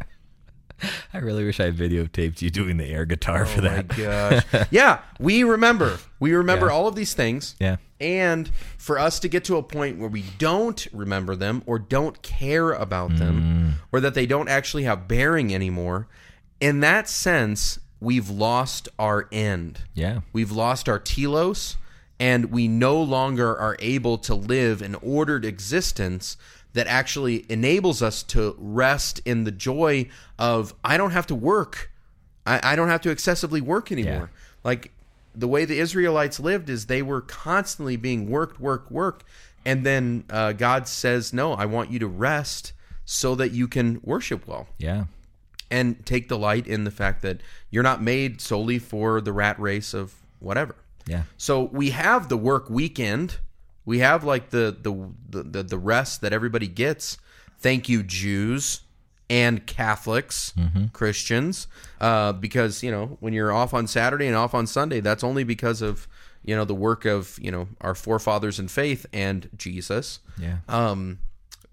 I really wish I videotaped you doing the air guitar for Oh my that. gosh. yeah, we remember. We remember Yeah. all of these things. Yeah. And for us to get to a point where we don't remember them or don't care about them mm. or that they don't actually have bearing anymore, in that sense, we've lost our end. Yeah. We've lost our telos and we no longer are able to live an ordered existence that actually enables us to rest in the joy of I don't have to work. I, I don't have to excessively work anymore. Like the way the Israelites lived is they were constantly being worked, work, work. And then uh, God says, No, I want you to rest so that you can worship well Yeah. and take delight in the fact that you're not made solely for the rat race of whatever. Yeah. So we have the work weekend. We have like the the the, the, rest that everybody gets. Thank you, Jews and Catholics, Christians, uh, because you know when you're off on Saturday and off on Sunday, that's only because of you know the work of you know our forefathers in faith and Jesus. Yeah. Um,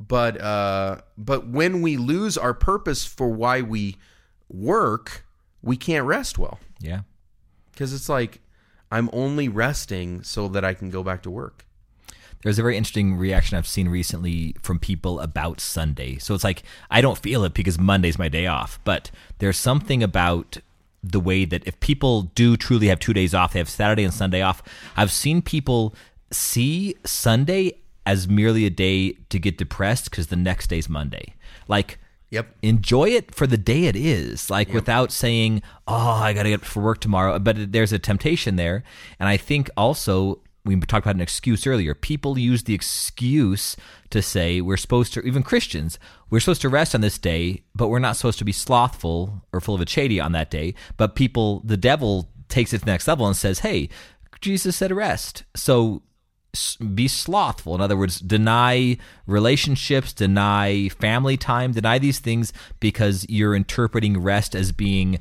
but uh, but when we lose our purpose for why we work, we can't rest well Yeah. because it's like I'm only resting so that I can go back to work. There's a very interesting reaction I've seen recently from people about Sunday. So it's like I don't feel it because Monday's my day off, but there's something about the way that if people do truly have two days off, they have Saturday and Sunday off. I've seen people see Sunday as merely a day to get depressed because the next day's Monday. Like Yep. enjoy it for the day it is like without saying oh i gotta get up for work tomorrow but there's a temptation there and i think also we talked about an excuse earlier. People use the excuse to say we're supposed to, even Christians, we're supposed to rest on this day, but we're not supposed to be slothful or full of acedia on that day. But people, the devil takes it to the next level and says, hey, Jesus said rest. So be slothful. In other words, deny relationships, deny family time, deny these things because you're interpreting rest as being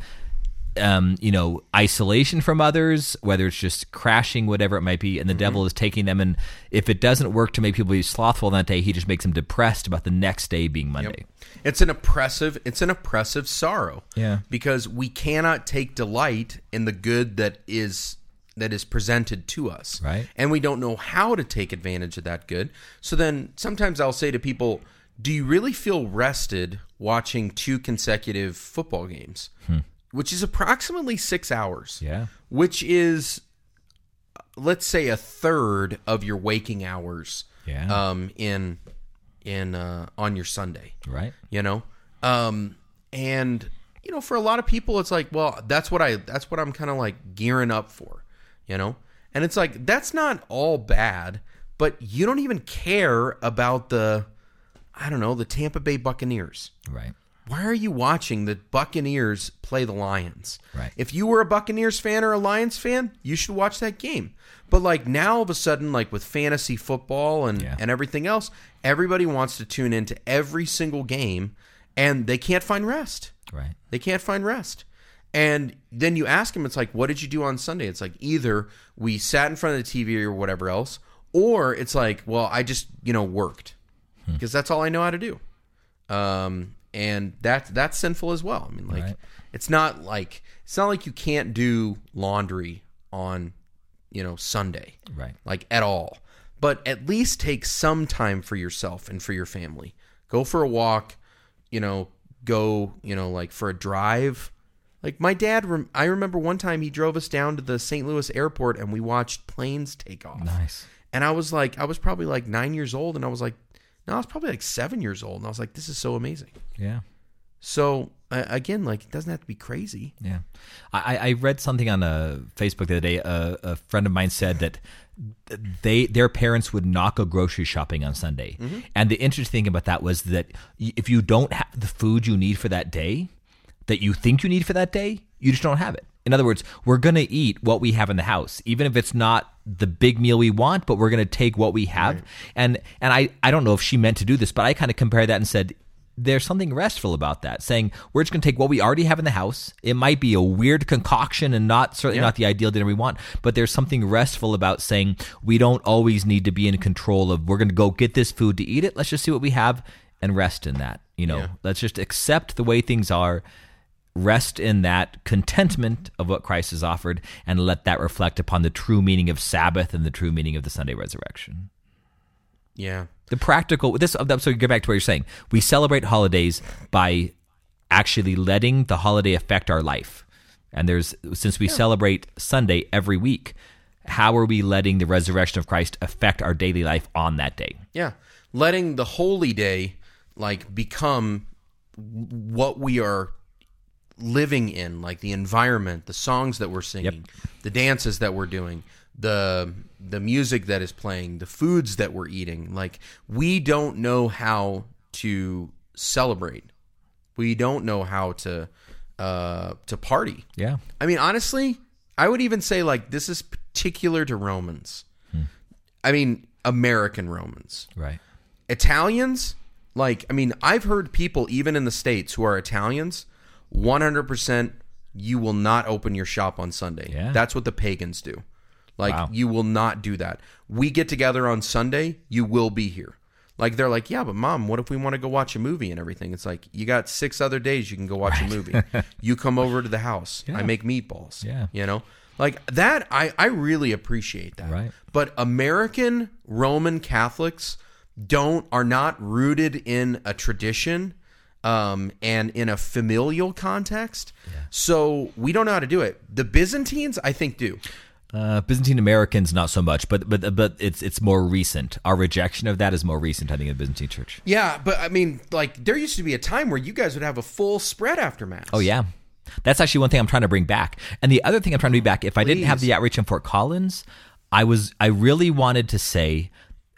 um, you know, isolation from others, whether it's just crashing, whatever it might be, and the mm-hmm. devil is taking them. And if it doesn't work to make people be slothful on that day, he just makes them depressed about the next day being Monday. Yep. It's an oppressive. It's an oppressive sorrow. Yeah, because we cannot take delight in the good that is that is presented to us, right? And we don't know how to take advantage of that good. So then sometimes I'll say to people, "Do you really feel rested watching two consecutive football games?" Hmm which is approximately six hours. Yeah. Which is, let's say, a third of your waking hours. Yeah. Um, in in uh, on your Sunday. Right. You know. Um, and you know, for a lot of people, it's like, well, that's what I that's what I'm kind of like gearing up for. You know. And it's like that's not all bad, but you don't even care about the I don't know, the Tampa Bay Buccaneers. Right why are you watching the Buccaneers play the Lions? Right. If you were a Buccaneers fan or a Lions fan, you should watch that game. But like now all of a sudden, like with fantasy football and, yeah. and everything else, everybody wants to tune into every single game and they can't find rest. Right. They can't find rest. And then you ask them, it's like, what did you do on Sunday? It's like either we sat in front of the TV or whatever else, or it's like, well, I just, you know, worked because hmm. that's all I know how to do. Um, and that that's sinful as well. I mean, like right. it's not like it's not like you can't do laundry on you know Sunday, right? Like at all. But at least take some time for yourself and for your family. Go for a walk. You know, go you know like for a drive. Like my dad, I remember one time he drove us down to the St. Louis airport and we watched planes take off. Nice. And I was like, I was probably like nine years old, and I was like, no, I was probably like seven years old, and I was like, "This is so amazing." Yeah. So uh, again, like it doesn't have to be crazy. Yeah, I, I read something on a uh, Facebook the other day. A, a friend of mine said that they their parents would not go grocery shopping on Sunday, mm-hmm. and the interesting thing about that was that if you don't have the food you need for that day, that you think you need for that day, you just don't have it. In other words, we're going to eat what we have in the house, even if it's not the big meal we want, but we're going to take what we have. Right. And and I I don't know if she meant to do this, but I kind of compared that and said there's something restful about that, saying we're just going to take what we already have in the house. It might be a weird concoction and not certainly yeah. not the ideal dinner we want, but there's something restful about saying we don't always need to be in control of. We're going to go get this food to eat it. Let's just see what we have and rest in that. You know, yeah. let's just accept the way things are rest in that contentment of what Christ has offered and let that reflect upon the true meaning of Sabbath and the true meaning of the Sunday resurrection. Yeah. The practical this uh, so you go back to what you're saying. We celebrate holidays by actually letting the holiday affect our life. And there's since we yeah. celebrate Sunday every week, how are we letting the resurrection of Christ affect our daily life on that day? Yeah. Letting the holy day like become what we are living in, like the environment, the songs that we're singing, yep. the dances that we're doing, the the music that is playing, the foods that we're eating. Like we don't know how to celebrate. We don't know how to uh to party. Yeah. I mean, honestly, I would even say like this is particular to Romans. Hmm. I mean, American Romans. Right. Italians, like I mean, I've heard people even in the states who are Italians 100% you will not open your shop on Sunday. Yeah. That's what the pagans do. Like wow. you will not do that. We get together on Sunday, you will be here. Like they're like, "Yeah, but mom, what if we want to go watch a movie and everything?" It's like, "You got 6 other days you can go watch right. a movie. you come over to the house. Yeah. I make meatballs." Yeah. You know? Like that I I really appreciate that. Right. But American Roman Catholics don't are not rooted in a tradition um, and in a familial context. Yeah. So we don't know how to do it. The Byzantines, I think, do. Uh, Byzantine Americans, not so much, but but but it's it's more recent. Our rejection of that is more recent, I think, in the Byzantine Church. Yeah, but I mean, like there used to be a time where you guys would have a full spread after mass. Oh yeah, that's actually one thing I'm trying to bring back. And the other thing I'm trying to bring back, if Please. I didn't have the outreach in Fort Collins, I was I really wanted to say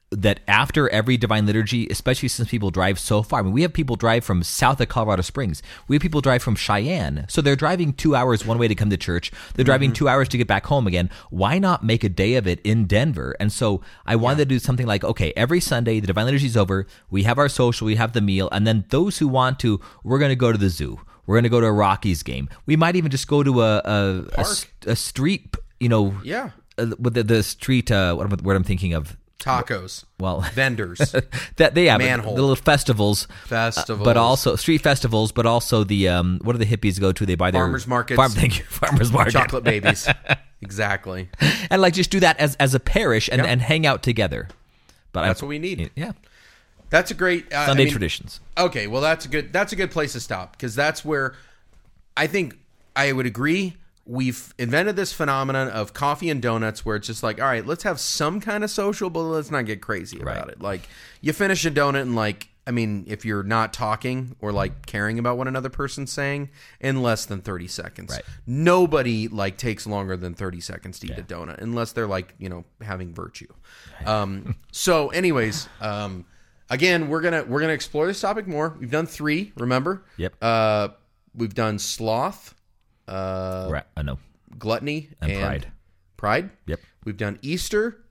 that after every divine liturgy, especially since people drive so far, I mean, we have people drive from south of Colorado Springs. We have people drive from Cheyenne. So they're driving two hours one way to come to church. They're driving two hours to get back home again. Why not make a day of it in Denver? And so I wanted to do something like, okay, every Sunday, the divine liturgy is over. We have our social, we have the meal. And then those who want to, we're going to go to the zoo. We're going to go to a Rockies game. We might even just go to a, a, a, a street, you know, Yeah. uh, with the, the street, uh, what, am I- what I'm thinking of. Tacos. Well, Vendors. that they have Manhole. the little festivals, Festivals. but also street festivals, but also the um, what do the hippies go to? They buy their Farmers markets. Farm, thank you, farmers market, Chocolate babies. exactly. and like just do that as as a parish and, Yeah. and hang out together. But That's I, what we need. Yeah, That's a great uh, I Sunday mean, traditions. Okay, well that's a good that's a good place to stop because that's where I think I would agree we've invented this phenomenon of coffee and donuts where it's just like all right, let's have some kind of social but let's not get crazy about Right. it. Like you finish a donut and like I mean, if you're not talking or like caring about what another person's saying in less than 30 seconds. Right. Nobody like takes longer than 30 seconds to eat a donut unless they're like, you know, having virtue. Um so anyways, um again, we're going to we're going to explore this topic more. We've done 3, remember? Yep. Uh we've done sloth, uh Right. I know. gluttony And pride. Pride. Yep. We've done Easter,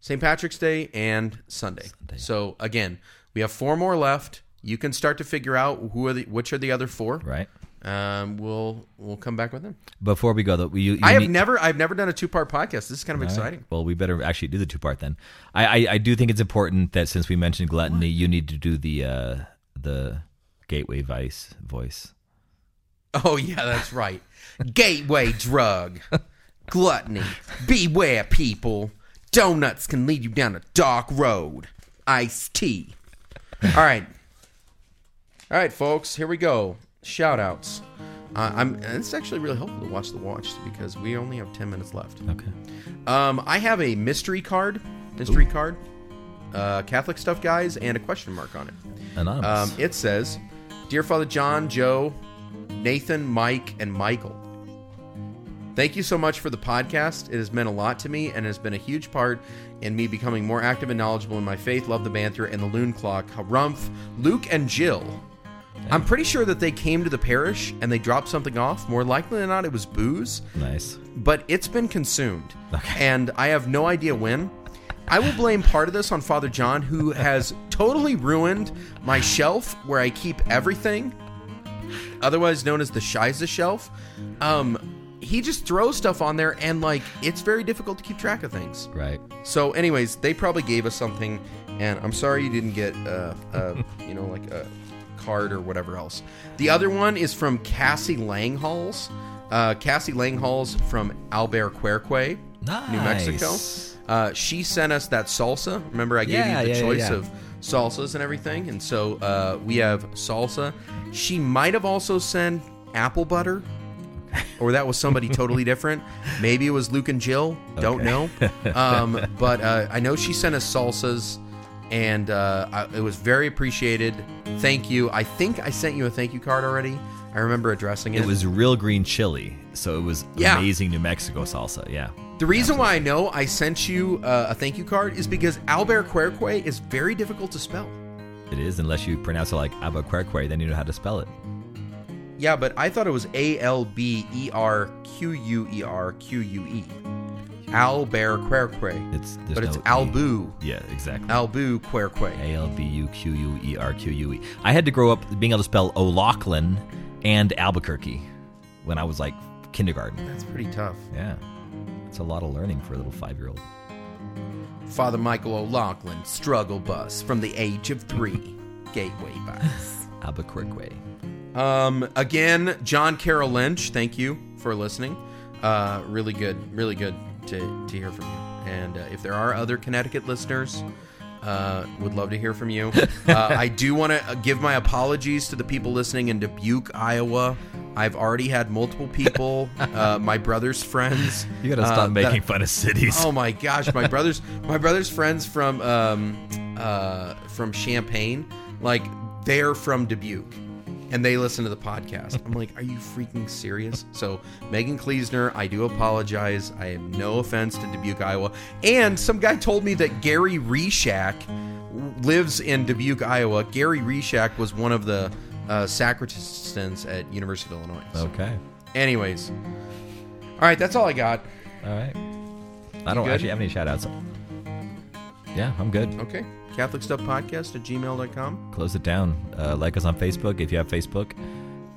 St. Patrick's Day, and Sunday. So again, we have four more left. You can start to figure out who are the which are the other four. Right. Um, we'll we'll come back with them. Before we go, though, you, you I have need- never I've never done a two part podcast. This is kind of All right. exciting. Well, we better actually do the two part then. I, I I do think it's important that since we mentioned gluttony, you need to do the uh the gateway vice voice. Oh yeah, that's right. Gateway drug, gluttony. Beware, people. Donuts can lead you down a dark road. Iced tea. All right, all right, folks. Here we go. Shout outs. Uh, I'm. It's actually really helpful to watch the watch because we only have ten minutes left. Okay. Um, I have a mystery card, mystery card, uh, Catholic stuff, guys, and a question mark on it. Anonymous. Um, it says, Dear Father John, Joe, Nathan, Mike, and Michael, thank you so much for the podcast. It has meant a lot to me and has been a huge part in me becoming more active and knowledgeable in my faith. Love the banter and the loon clock. Harumph, Luke, and Jill. I'm pretty sure that they came to the parish and they dropped something off. More likely than not, it was booze nice. but it's been consumed. Okay. And I have no idea when. I will blame part of this on Father John, who has totally ruined my shelf where I keep everything, otherwise known as the Shiza shelf. Um, he just throws stuff on there, and like it's very difficult to keep track of things. Right. So, anyways, they probably gave us something, and I'm sorry you didn't get, uh, uh, you know, like a card or whatever else. The other one is from Cassie Langhals. Uh, Cassie Langhals from Albert Albuquerque, New Mexico. Uh, she sent us that salsa. Remember, I gave Yeah, you the yeah, choice yeah. of salsas and everything, and so uh, we have salsa. She might have also sent apple butter, or that was somebody totally different. Maybe it was Luke and Jill. Don't know. Um, but uh, I know she sent us salsas, and uh, I, it was very appreciated. Thank you. I think I sent you a thank you card already. I remember addressing it. It was real green chili, so it was Yeah. amazing New Mexico salsa. Yeah. The reason why I know I sent you uh, a thank you card is because Albuquerque is very difficult to spell. It is, unless you pronounce it like Albuquerque, then you know how to spell it. Yeah, but I thought it was A L B E R Q U E R Q U E. Albuquerque. It's But it's no E. Albu. Yeah, exactly. Albuquerque. A L B U Q U E R Q U E. I had to grow up being able to spell O'Loughlin and Albuquerque when I was like kindergarten. That's pretty tough. Yeah. It's a lot of learning for a little five year old. Father Michael O'Loughlin, struggle bus from the age of three. Gateway bus. Albuquerque. Um, again, John Carroll Lynch, thank you for listening. Uh, really good, really good to, to hear from you. And uh, if there are other Connecticut listeners, uh, would love to hear from you. Uh, I do want to give my apologies to the people listening in Dubuque, Iowa. I've already had multiple people, uh, my brother's friends. You gotta uh, stop that- making fun of cities. Oh my gosh, my brother's my brother's friends from um uh from Champaign, like they're from Dubuque. And they listen to the podcast. I'm like, are you freaking serious? So, Megan Kleesner, I do apologize. I have no offense to Dubuque, Iowa. And some guy told me that Gary Reshak lives in Dubuque, Iowa. Gary Reshak was one of the uh, sacristans at University of Illinois. So, Okay. anyways, all right, that's all I got. All right. I don't actually have any shout outs. Yeah, I'm good. Okay, Catholic Stuff Podcast at gmail.com. Close it down. Uh, like us on Facebook if you have Facebook.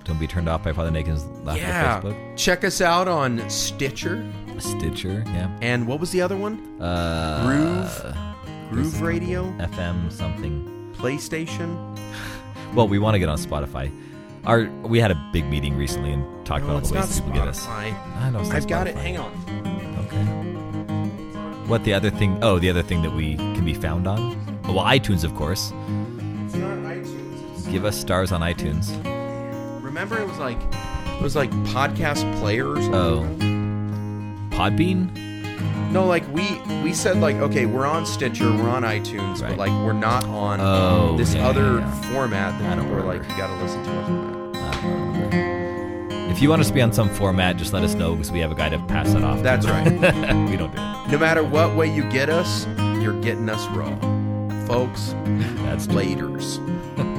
Don't be turned off by Father Naken's laugh Yeah, at Facebook. check us out on Stitcher. Stitcher, yeah. And what was the other one? Uh, Groove? Groove Radio, FM something. PlayStation. Well, we want to get on Spotify. Our we had a big meeting recently and talked No, about all the ways people get us. I know. I've got it. Hang on. Okay. What the other thing? Oh, the other thing that we can be found on. Well, iTunes, of course. It's not iTunes. It's- Give us stars on iTunes. Remember, it was like it was like podcast players. Oh, Podbean. No, like we we said like okay, we're on Stitcher, we're on iTunes, Right. but like we're not on Oh, this yeah, other yeah, yeah. format I that don't people are like remember. you got to listen to us on that. I don't remember. Uh-huh. If you want us to be on some format, just let us know because we have a guy to pass that off. to. That's right. we don't do it. No matter what way you get us, you're getting us raw, folks. That's. Laters.